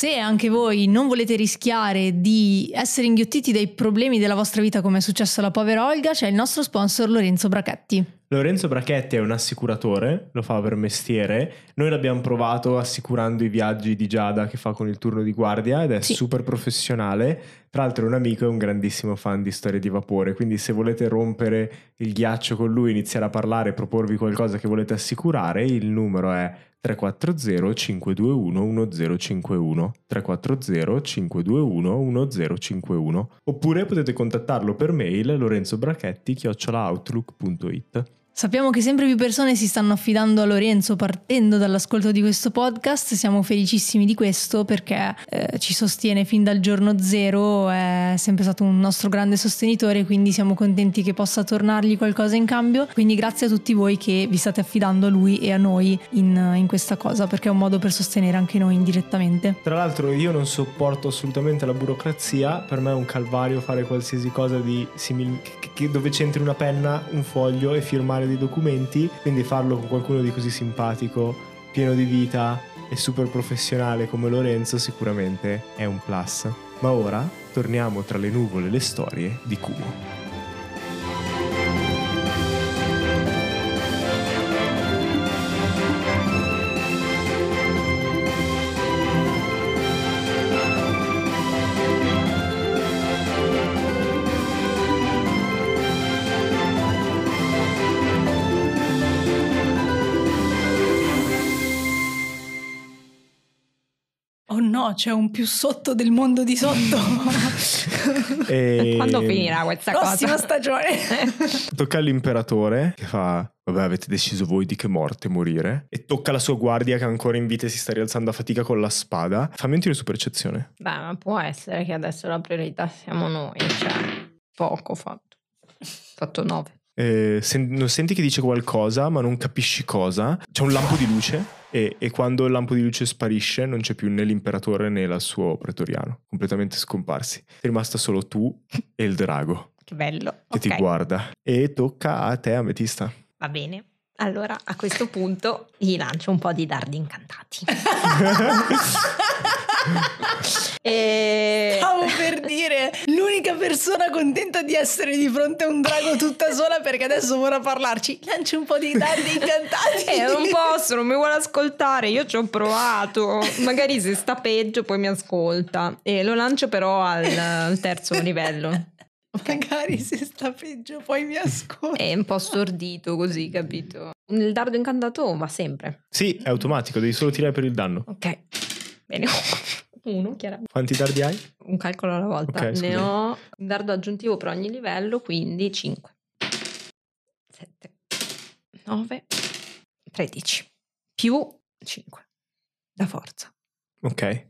Se anche voi non volete rischiare di essere inghiottiti dai problemi della vostra vita come è successo alla povera Olga, c'è il nostro sponsor Lorenzo Brachetti. Lorenzo Brachetti è un assicuratore, lo fa per mestiere. Noi l'abbiamo provato assicurando i viaggi di Giada che fa con il turno di guardia ed è Sì. super professionale. Tra l'altro è un amico e un grandissimo fan di storie di vapore, quindi se volete rompere il ghiaccio con lui, iniziare a parlare proporvi qualcosa che volete assicurare, il numero è 340 521 1051 340 521 1051 oppure potete contattarlo per mail lorenzobrachetti chiocciolaoutlook.it Sappiamo che sempre più persone si stanno affidando a Lorenzo partendo dall'ascolto di questo podcast, siamo felicissimi di questo perché eh, ci sostiene fin dal giorno zero, è sempre stato un nostro grande sostenitore, quindi siamo contenti che possa tornargli qualcosa in cambio. Quindi grazie a tutti voi che vi state affidando a lui e a noi in, in questa cosa perché è un modo per sostenere anche noi indirettamente. Tra l'altro io non sopporto assolutamente la burocrazia, per me è un calvario fare qualsiasi cosa di simil- dove c'entri una penna, un foglio e firmare dei documenti, quindi farlo con qualcuno di così simpatico, pieno di vita e super professionale come Lorenzo sicuramente è un plus. Ma ora torniamo tra le nuvole e le storie di Kumo. No, c'è un più sotto del mondo di sotto. (laughs) E Quando finirà questa Prossima cosa? stagione. (laughs) Tocca all'imperatore che fa Vabbè, avete deciso voi di che morte morire. E tocca la sua guardia che ancora in vita e si sta rialzando a fatica con la spada. Fammi un tiro su percezione. Beh, ma può essere che adesso la priorità siamo noi, cioè poco fatto. Fatto 9. Eh, sen- non senti che dice qualcosa, ma non capisci cosa. C'è un lampo di luce e, e quando il lampo di luce sparisce non c'è più né l'imperatore né il suo pretoriano, completamente scomparsi. È rimasta solo tu e il drago Che bello. che ti Ok, guarda. E tocca a te, Ametista. va bene. Allora, a questo punto gli lancio un po' di dardi incantati. (laughs) (laughs) e... Stavo per dire l'unica persona contenta di essere di fronte a un drago tutta sola perché adesso vorrà parlarci. Lanci un po' di dardi incantati. Eh, non posso, non mi vuole ascoltare. Io ci ho provato. Magari se sta peggio, poi mi ascolta. E lo lancio però al, al terzo livello. Magari se sta peggio poi mi ascolta. È un po' stordito così, capito? Il dardo incantato va sempre. Sì, è automatico, devi solo tirare per il danno. Ok. Bene. Uno, chiaramente. Quanti dardi hai? Un calcolo alla volta. Ok, ne ho un dardo aggiuntivo per ogni livello, quindi 5. 7. 9. 13. Più 5. Da forza. Ok.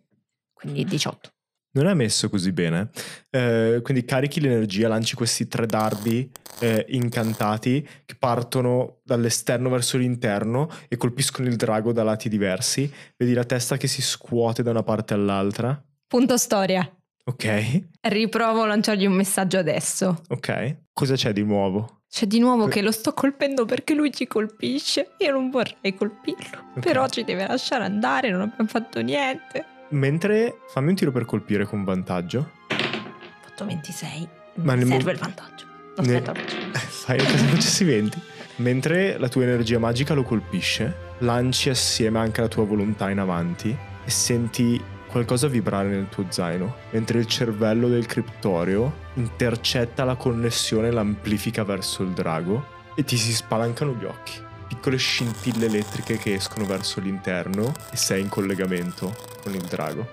Quindi 18. Non è messo così bene. Eh, quindi carichi l'energia, lanci questi tre dardi eh, incantati che partono dall'esterno verso l'interno e colpiscono il drago da lati diversi. Vedi la testa che si scuote da una parte all'altra. Punto storia. Ok, Riprovo a lanciargli un messaggio adesso. ok. Cosa c'è di nuovo? C'è di nuovo che lo sto colpendo perché lui ci colpisce. Io non vorrei colpirlo. Ok. Però ci deve lasciare andare, non abbiamo fatto niente. Mentre fammi un tiro per colpire con vantaggio. Ho fatto 26. Ma nel serve mo- il vantaggio. Ne- Aspetta, (laughs) che se facessi 20. Mentre la tua energia magica lo colpisce, lanci assieme anche la tua volontà in avanti e senti qualcosa vibrare nel tuo zaino, mentre il cervello del criptorio intercetta la connessione e l'amplifica verso il drago e ti si spalancano gli occhi. Piccole scintille elettriche che escono verso l'interno e sei in collegamento con il drago.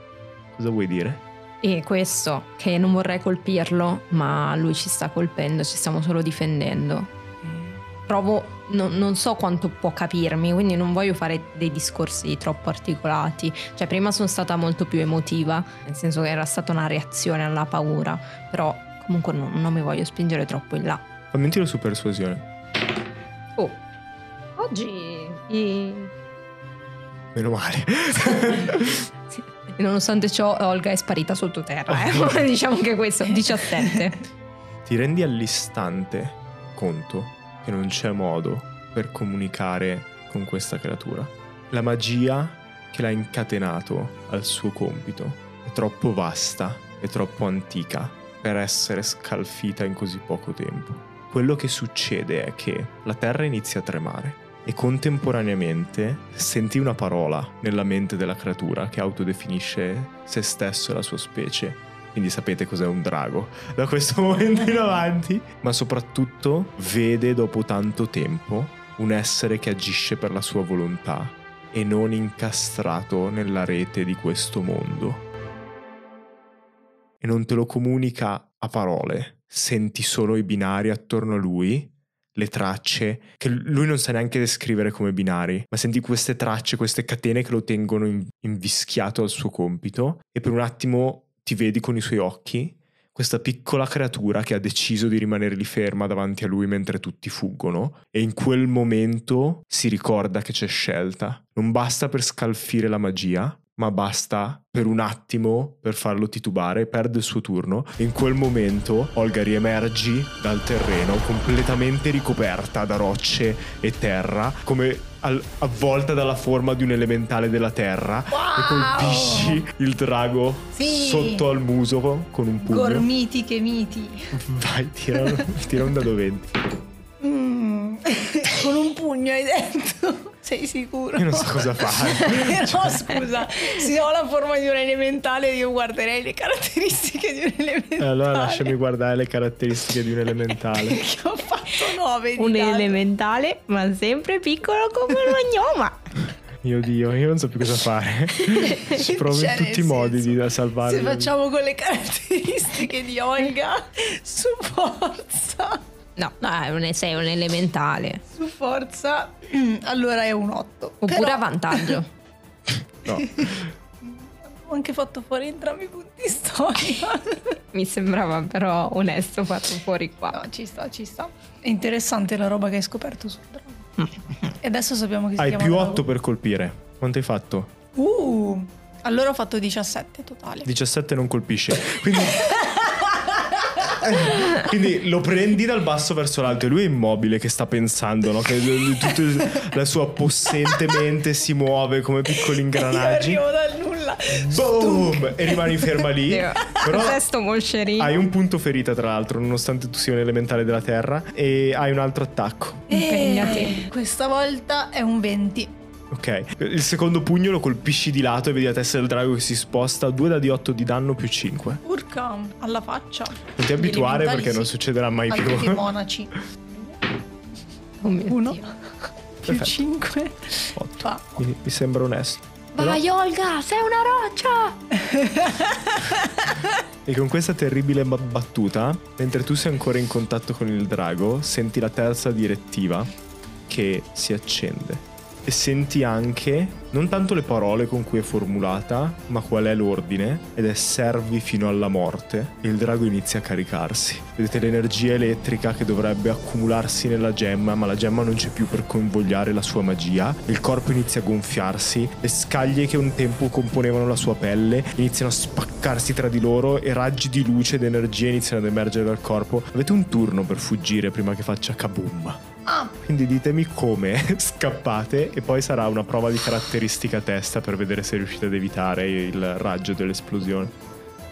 Cosa vuoi dire? E questo, che non vorrei colpirlo, ma lui ci sta colpendo, ci stiamo solo difendendo. Provo, no- non so quanto può capirmi, quindi non voglio fare dei discorsi troppo articolati. Cioè, prima sono stata molto più emotiva, nel senso che era stata una reazione alla paura, però comunque non, non mi voglio spingere troppo in là. Fammi un tiro su persuasione. Oh, oggi i- Meno male. (laughs) sì, nonostante ciò Olga è sparita sottoterra, eh. (laughs) diciamo che questo, 17. Ti rendi all'istante conto che non c'è modo per comunicare con questa creatura. La magia che l'ha incatenato al suo compito è troppo vasta e troppo antica per essere scalfita in così poco tempo. Quello che succede è che la terra inizia a tremare e contemporaneamente senti una parola nella mente della creatura che autodefinisce se stesso e la sua specie. Quindi sapete cos'è un drago. Da questo (laughs) momento in avanti, ma soprattutto vede dopo tanto tempo un essere che agisce per la sua volontà e non incastrato nella rete di questo mondo. E non te lo comunica a parole, senti solo i binari attorno a lui, le tracce, che lui non sa neanche descrivere come binari, ma senti queste tracce, queste catene che lo tengono invischiato al suo compito e per un attimo ti vedi con i suoi occhi questa piccola creatura che ha deciso di rimanere lì ferma davanti a lui mentre tutti fuggono e in quel momento si ricorda che c'è scelta. Non basta per scalfire la magia, ma basta per un attimo per farlo titubare, perde il suo turno in quel momento Olga riemergi dal terreno completamente ricoperta da rocce e terra, come al- avvolta dalla forma di un elementale della terra Wow! e colpisci il drago Sì! sotto al muso con un pugno. Gormiti che miti. Vai, tira, tira un dado 20. (laughs) Con un pugno hai detto? (laughs) Sei sicuro? Io non so cosa (laughs) fare. no, scusa, se ho la forma di un elementale io guarderei le caratteristiche di un elementale. Eh, allora lasciami guardare le caratteristiche di un elementale. che ho fatto 9 di Un dato. elementale, ma sempre piccolo come lo gnoma. Mio Dio, io non so più cosa fare. Ci provo Cioè, in tutti i modi di da salvare. Se facciamo con le caratteristiche di Olga, su forza, No, no, è un- sei un elementale. su forza, mm, (clears throat) allora è un 8. Oppure a vantaggio. (laughs) No. Ho anche fatto fuori entrambi i punti storia. (laughs) Mi sembrava però onesto farlo fuori qua. No, ci sta, ci sta. È interessante la roba che hai scoperto sul drago. E adesso sappiamo che si Hai chiama più drago. 8 per colpire. Quanto hai fatto? Uh, allora ho fatto 17 totale. 17 non colpisce. Quindi. (laughs) Eh, (laughs) Quindi lo prendi dal basso verso l'alto e lui è immobile che sta pensando, no? che tutta la sua possente mente si muove come piccoli Io ingranaggi. arrivo dal nulla. Boom! E rimani ferma lì. Dio. Però Cos'è sto moscerino? hai un punto ferita tra l'altro, nonostante tu sia un elementale della terra, e hai un altro attacco. Impegnati. E questa volta è un 20. Ok, il secondo pugno lo colpisci di lato e vedi la testa del drago che si sposta, 2 da di 8 di danno più 5. Urca, alla faccia. Non ti abituare perché non succederà mai Anche più. che monaci. Oh mio Uno. Dio. (laughs) Più Perfetto. 5. Otto. Fa. Quindi mi sembra onesto. Però- Vai Olga, sei una roccia! (laughs) E con questa terribile ba- battuta, mentre tu sei ancora in contatto con il drago, senti la terza direttiva che si accende. E senti anche non tanto le parole con cui è formulata, ma qual è l'ordine, ed è servi fino alla morte. E il drago inizia a caricarsi. Vedete l'energia elettrica che dovrebbe accumularsi nella gemma, ma la gemma non c'è più per convogliare la sua magia. Il corpo inizia a gonfiarsi, le scaglie che un tempo componevano la sua pelle iniziano a spaccarsi tra di loro e raggi di luce ed energia iniziano ad emergere dal corpo. Avete un turno per fuggire prima che faccia kaboom. Ah, Quindi ditemi come (laughs) scappate e poi sarà una prova di caratteristica testa per vedere se riuscite ad evitare il raggio dell'esplosione.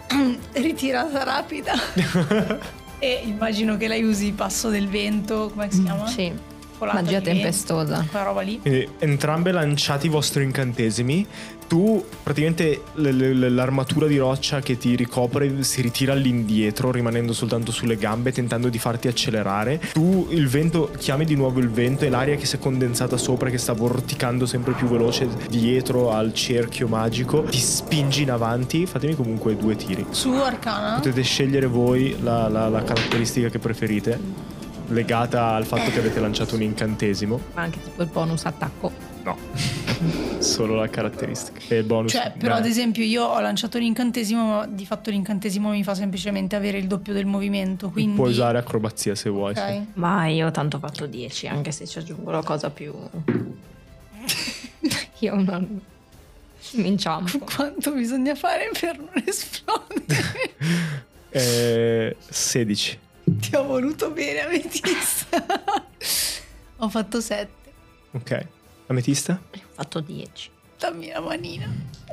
(clears throat) ritirata rapida. (laughs) e immagino che lei usi passo del vento, come si chiama? Sì. Folata Magia vento, tempestosa. quella roba lì. Quindi entrambe lanciate i vostri incantesimi. Tu praticamente l- l- l'armatura di roccia che ti ricopre si ritira all'indietro, rimanendo soltanto sulle gambe, tentando di farti accelerare. Tu il vento, chiami di nuovo il vento e l'aria che si è condensata sopra, che sta vorticando sempre più veloce dietro al cerchio magico, ti spingi in avanti. Fatemi comunque due tiri. Su Arcana. Potete scegliere voi la, la- la caratteristica che preferite, legata al fatto che avete lanciato un incantesimo. Ma anche tipo il bonus attacco. No, (laughs) solo la caratteristica. E il bonus. Cioè, però Beh, ad esempio io ho lanciato l'incantesimo, ma di fatto l'incantesimo mi fa semplicemente avere il doppio del movimento, quindi... Puoi usare acrobazia se vuoi. sì. Ok. Ma io ho tanto fatto 10, anche se ci aggiungo la cosa più... (laughs) io non... mi inciampo. (laughs) Quanto bisogna fare per non esplodere? Eh, 16. (laughs) Ti ho voluto bene, Ametista. (laughs) ho fatto 7. Ok. Ametista? Ho fatto 10. Dammi la manina.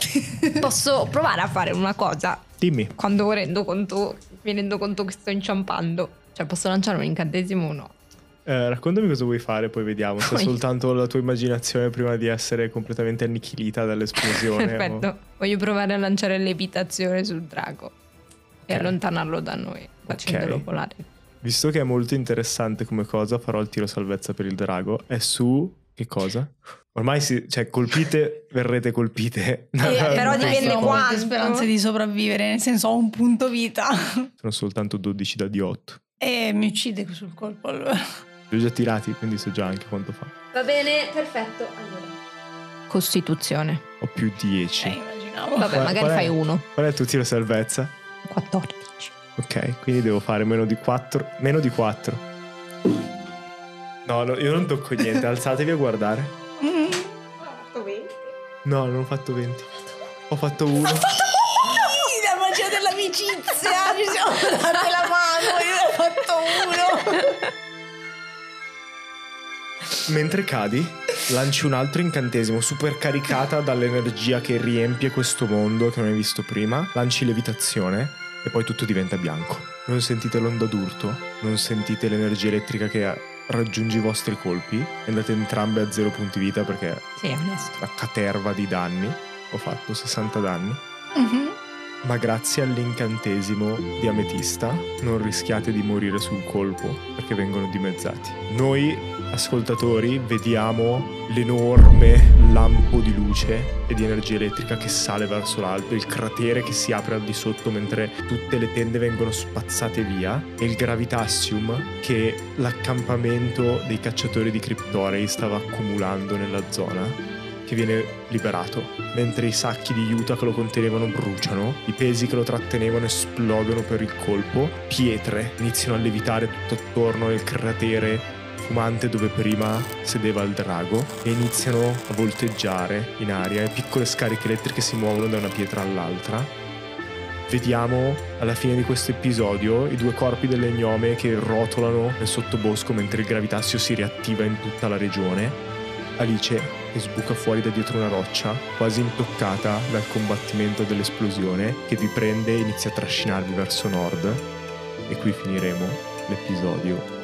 (laughs) Posso provare a fare una cosa Dimmi. quando rendo conto, mi rendo conto che sto inciampando? Cioè posso lanciare un incantesimo o no? Eh, raccontami cosa vuoi fare, poi vediamo. Se è soltanto la tua immaginazione prima di essere completamente annichilita dall'esplosione. Perfetto. o- Voglio provare a lanciare levitazione sul drago e allontanarlo da noi, facendolo Ok. volare. Visto che è molto interessante come cosa, farò il tiro salvezza per il drago. È su. Che cosa? Ormai si, cioè, colpite, verrete colpite. (laughs) Eh, (laughs) però dipende molte quanto. speranze di sopravvivere, nel senso ho un punto vita. (laughs) Sono soltanto 12 da D8. e mi uccide sul colpo allora. Li ho già tirati, quindi so già anche quanto fa. Va bene, perfetto. Allora. Costituzione. Ho più 10. Eh, immaginavo. Vabbè, Qual- magari qual è? fai uno. Qual è il tuo tiro salvezza? 14. Ok, quindi devo fare meno di 4. Meno di 4. No, no, io non tocco niente. Alzatevi a guardare. Mm. No, non ho fatto 20. Ho fatto 1. La magia dell'amicizia, ci siamo date la mano, io ho fatto uno. Mentre cadi, lanci un altro incantesimo super caricata dall'energia che riempie questo mondo che non hai visto prima. Lanci levitazione e poi tutto diventa bianco. Non sentite l'onda d'urto, non sentite l'energia elettrica che raggiunge i vostri colpi. Andate entrambe a zero punti vita perché Sì, è onesto. la caterva di danni. Ho fatto 60 danni. Mhm. Ma grazie all'incantesimo di Ametista non rischiate di morire sul colpo perché vengono dimezzati. Noi, ascoltatori, vediamo l'enorme lampo di luce e di energia elettrica che sale verso l'alto, il cratere che si apre al di sotto mentre tutte le tende vengono spazzate via e il gravitassium che l'accampamento dei cacciatori di Cryptorei stava accumulando nella zona che viene liberato, mentre i sacchi di Utah che lo contenevano bruciano, i pesi che lo trattenevano esplodono per il colpo, pietre iniziano a levitare tutto attorno nel cratere fumante dove prima sedeva il drago e iniziano a volteggiare in aria e piccole scariche elettriche si muovono da una pietra all'altra. Vediamo alla fine di questo episodio i due corpi delle gnome che rotolano nel sottobosco mentre il gravitassio si riattiva in tutta la regione Alice che sbuca fuori da dietro una roccia, quasi intoccata dal combattimento dell'esplosione, che vi prende e inizia a trascinarvi verso nord. E qui finiremo l'episodio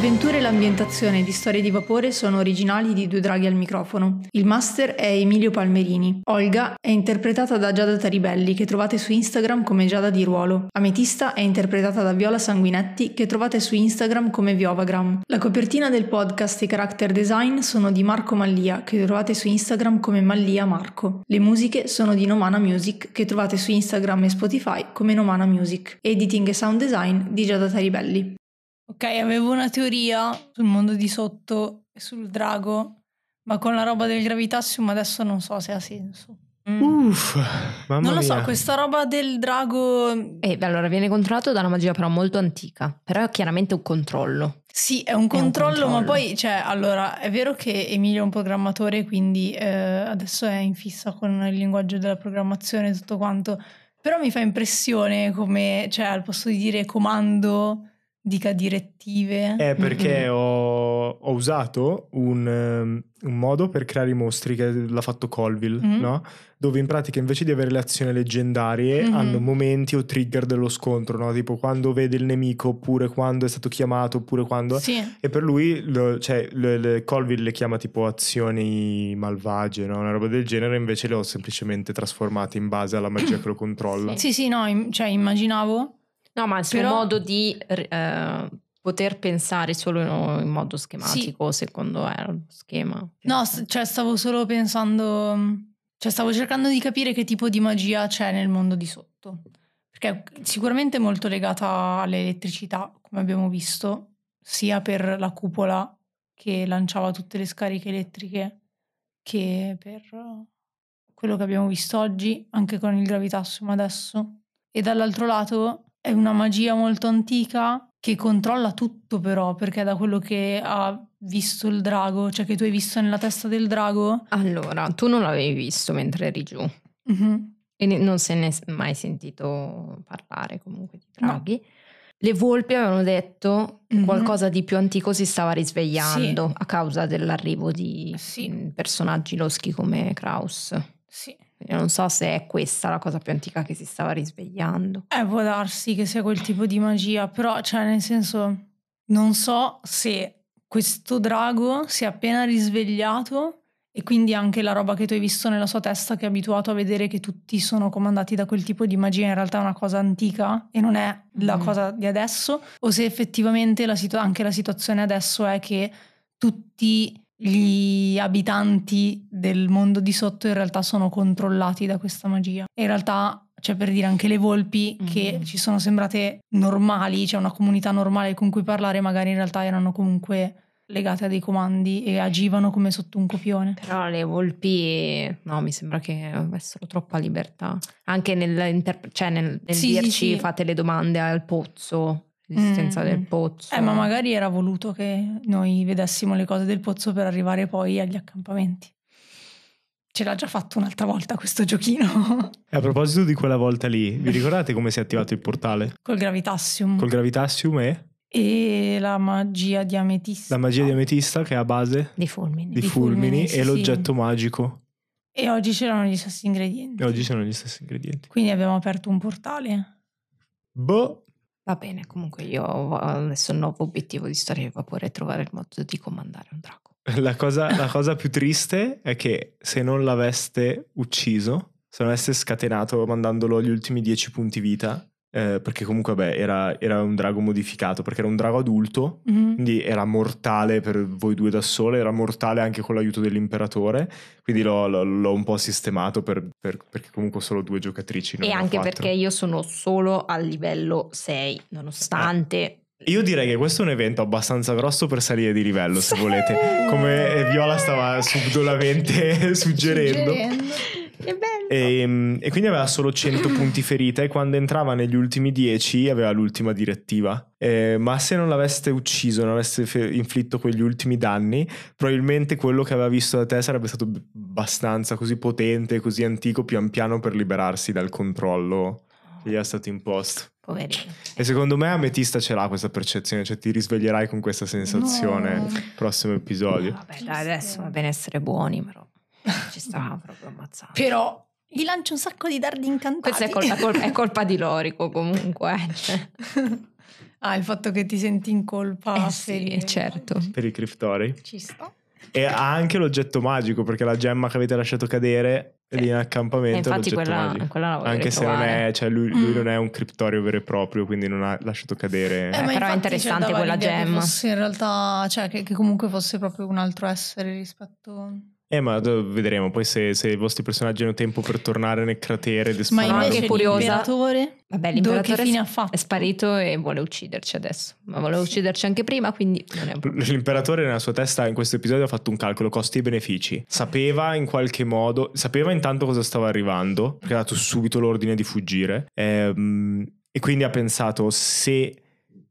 avventure e l'ambientazione di Storie di Vapore sono originali di Due Draghi al microfono. Il master è Emilio Palmerini. Olga è interpretata da Giada Taribelli, che trovate su Instagram come Giada di Ruolo. Ametista è interpretata da Viola Sanguinetti, che trovate su Instagram come Viovagram. La copertina del podcast e character design sono di Marco Mallia, che trovate su Instagram come Mallia Marco. Le musiche sono di Nomana Music, che trovate su Instagram e Spotify come Nomana Music. Editing e sound design di Giada Taribelli. Ok, avevo una teoria sul mondo di sotto e sul drago, ma con la roba del gravitassium adesso non so se ha senso. Mm. Uff, mamma non lo so, mia. questa roba del drago... E beh, allora viene controllato da una magia però molto antica, però è chiaramente un controllo. Sì, è un controllo, ma controllo. poi, cioè, allora, è vero che Emilio è un programmatore, quindi eh, adesso è in fissa con il linguaggio della programmazione e tutto quanto, però mi fa impressione come, cioè, al posto di dire comando, dica direttive. È perché Mm-mm. ho, ho usato un, ehm, un modo per creare i mostri che l'ha fatto Colville, Mhm. no? Dove in pratica invece di avere le azioni leggendarie Mhm. hanno momenti o trigger dello scontro, no? Tipo quando vede il nemico oppure quando è stato chiamato oppure quando... Sì, E per lui, lo- cioè, le- le- Colville le chiama tipo azioni malvagie, no? Una roba del genere, invece le ho semplicemente trasformate in base alla magia (clears throat) che lo controlla. sì, sì, no, im- cioè, immaginavo. No, ma il suo Però- modo di eh, poter pensare solo in modo schematico, secondo era lo schema. No, cioè, stavo solo pensando, cioè, stavo cercando di capire che tipo di magia c'è nel mondo di sotto. Perché sicuramente è molto legata all'elettricità, come abbiamo visto, sia per la cupola che lanciava tutte le scariche elettriche, che per quello che abbiamo visto oggi, anche con il gravitassium adesso. E dall'altro lato è una magia molto antica che controlla tutto però, perché da quello che ha visto il drago, cioè che tu hai visto nella testa del drago, Allora, tu non l'avevi visto mentre eri giù mhm, e non se ne è mai sentito parlare comunque di No. draghi. Le volpi avevano detto che Mhm. qualcosa di più antico si stava risvegliando Sì. a causa dell'arrivo di Sì. personaggi loschi come Kraus. sì. Quindi non so se è questa la cosa più antica che si stava risvegliando. Eh, può darsi che sia quel tipo di magia, però, cioè, nel senso, non so se questo drago si è appena risvegliato e quindi anche la roba che tu hai visto nella sua testa, che è abituato a vedere che tutti sono comandati da quel tipo di magia, in realtà è una cosa antica e non è la Mhm. cosa di adesso, o se effettivamente la situ- anche la situazione adesso è che tutti gli abitanti del mondo di sotto in realtà sono controllati da questa magia. E in realtà, cioè per dire anche le volpi che Mhm. ci sono sembrate normali, c'è una comunità normale con cui parlare, magari in realtà erano comunque legate a dei comandi e agivano come sotto un copione. Però le volpi, no, mi sembra che avessero troppa libertà. Anche nel, cioè nel, nel Sì, sì, dirci sì. fate le domande al pozzo, l'esistenza Mm, del pozzo. Eh, ma magari era voluto che noi vedessimo le cose del pozzo per arrivare poi agli accampamenti. Ce l'ha già fatto un'altra volta questo giochino E a proposito di quella volta lì, vi ricordate come si è attivato il portale? col gravitassium Col gravitassium e e la magia di ametista. la magia di ametista che è a base Di fulmini. di, Di fulmini, fulmini, sì, e sì. l'oggetto magico. E oggi c'erano gli stessi ingredienti. E oggi sono gli stessi ingredienti. Quindi abbiamo aperto un portale. Boh, Va bene, comunque io adesso il nuovo obiettivo di storia di vapore è trovare il modo di comandare un drago. (laughs) la cosa, la (laughs) cosa più triste è che se non l'aveste ucciso, se non aveste scatenato mandandolo agli ultimi 10 punti vita, eh, perché comunque vabbè era, era un drago modificato, perché era un drago adulto, Mhm. quindi era mortale per voi due da sole, era mortale anche con l'aiuto dell'imperatore, quindi l'ho, l'ho- l'ho un po' sistemato per- per- perché comunque solo due giocatrici. e ho anche quattro. perché io sono solo al livello 6, nonostante... Io direi che questo è un evento abbastanza grosso per salire di livello, se volete, come Viola stava subdolamente (laughs) suggerendo. Bello! E, mm, e quindi aveva solo 100 (clears throat) punti ferita e quando entrava negli ultimi 10 aveva l'ultima direttiva. Eh, ma se non l'aveste ucciso, non aveste fe- inflitto quegli ultimi danni, probabilmente quello che aveva visto da te sarebbe stato b- abbastanza così potente, così antico, pian piano per liberarsi dal controllo che gli è stato imposto. Poverino. E secondo me Ametista ce l'ha questa percezione, cioè ti risveglierai con questa sensazione No. il prossimo episodio. Vabbè, dai, adesso va bene essere buoni, però ci stava proprio ammazzando. Però gli lancio un sacco di dardi incantati. Questa è colpa, (laughs) col- è colpa di Lorico comunque. eh, cioè. (laughs) Ah, il fatto che ti senti in colpa. Eh sì, ferire. certo. Per i criptori. Ci sta. E ha anche l'oggetto magico, perché la gemma che avete lasciato cadere lì in accampamento. è infatti l'oggetto quella, magico. quella Anche se non è, cioè lui, lui Mm. non è un criptorio vero e proprio, quindi non ha lasciato cadere. Eh, però è interessante quella l'idea che gemma. fosse in realtà, cioè che, che comunque fosse proprio un altro essere rispetto. Eh, ma vedremo poi se, se i vostri personaggi hanno tempo per tornare nel cratere ed Ma esplorare. anche invece curiosa. l'imperatore, Vabbè, dove che l'imperatore fine è- ha fatto? è sparito e vuole ucciderci adesso. Ma voleva Sì. ucciderci anche prima, quindi non è un problema. L'imperatore nella sua testa in questo episodio ha fatto un calcolo costi e benefici. Sapeva in qualche modo, sapeva intanto cosa stava arrivando, perché ha dato subito l'ordine di fuggire. Ehm, e quindi ha pensato se,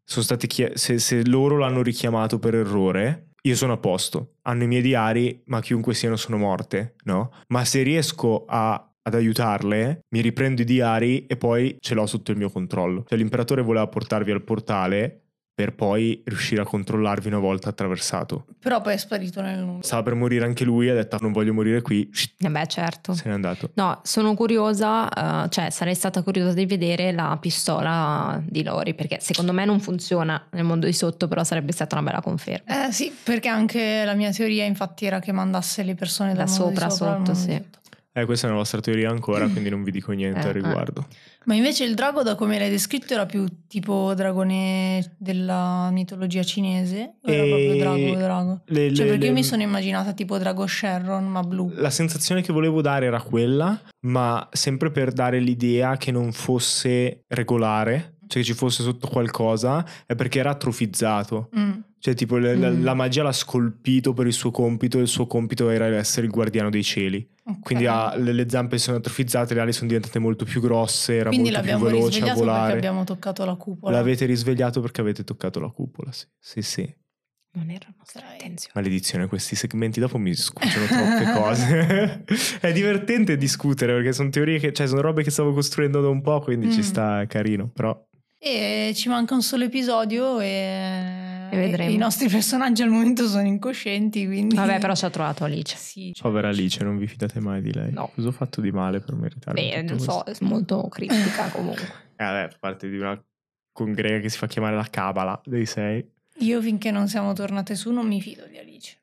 sono stati chie- se, se loro l'hanno richiamato per errore, io sono a posto. Hanno i miei diari, ma chiunque siano sono morte, no? Ma se riesco a ad aiutarle, mi riprendo i diari e poi ce l'ho sotto il mio controllo. Cioè l'imperatore voleva portarvi al portale per poi riuscire a controllarvi una volta attraversato. Però poi è sparito nel nulla. Stava per morire anche lui, ha detto non voglio morire qui, Eh beh, certo. se n'è andato. No, sono curiosa, eh, cioè sarei stata curiosa di vedere la pistola di Lori, perché secondo me non funziona nel mondo di sotto, però sarebbe stata una bella conferma. Eh sì, perché anche la mia teoria infatti era che mandasse le persone Da sopra, sopra sotto, sì. sotto. Eh, questa è una vostra teoria ancora, quindi non vi dico niente Eh, al riguardo. Ma invece il drago, da come l'hai descritto, era più tipo dragone della mitologia cinese? O era E- proprio drago drago? Le- Cioè, le- perché io le- mi sono immaginata tipo drago Sherron, ma blu. La sensazione che volevo dare era quella, ma sempre per dare l'idea che non fosse regolare, cioè che ci fosse sotto qualcosa, è perché era atrofizzato. Mm. Cioè, tipo, le- la, Mm. la magia l'ha scolpito per il suo compito e il suo compito era essere il guardiano dei cieli. Ok. Quindi ha- le, le zampe sono atrofizzate, le ali sono diventate molto più grosse, era Quindi molto più veloce a risvegliato perché volare. abbiamo toccato la cupola. L'avete risvegliato perché avete toccato la cupola, sì. Sì, sì. Non era nostra intenzione. Maledizione, questi segmenti dopo mi scucciano troppe cose. (laughs) è divertente discutere perché sono teorie che, cioè, sono robe che stavo costruendo da un po', quindi ci Mm. sta è carino, però E ci manca un solo episodio e, E vedremo. i nostri personaggi al momento sono incoscienti, quindi... Vabbè, però ci ha trovato Alice. (laughs) Sì, povera Alice, non vi fidate mai di lei. No. Cosa ho fatto di male per meritarmi Beh, non so, questo? è molto critica (laughs) comunque. Eh, vabbè, fa parte di una congrega che si fa chiamare la Cabala dei sei. Io finché non siamo tornate su non mi fido di Alice.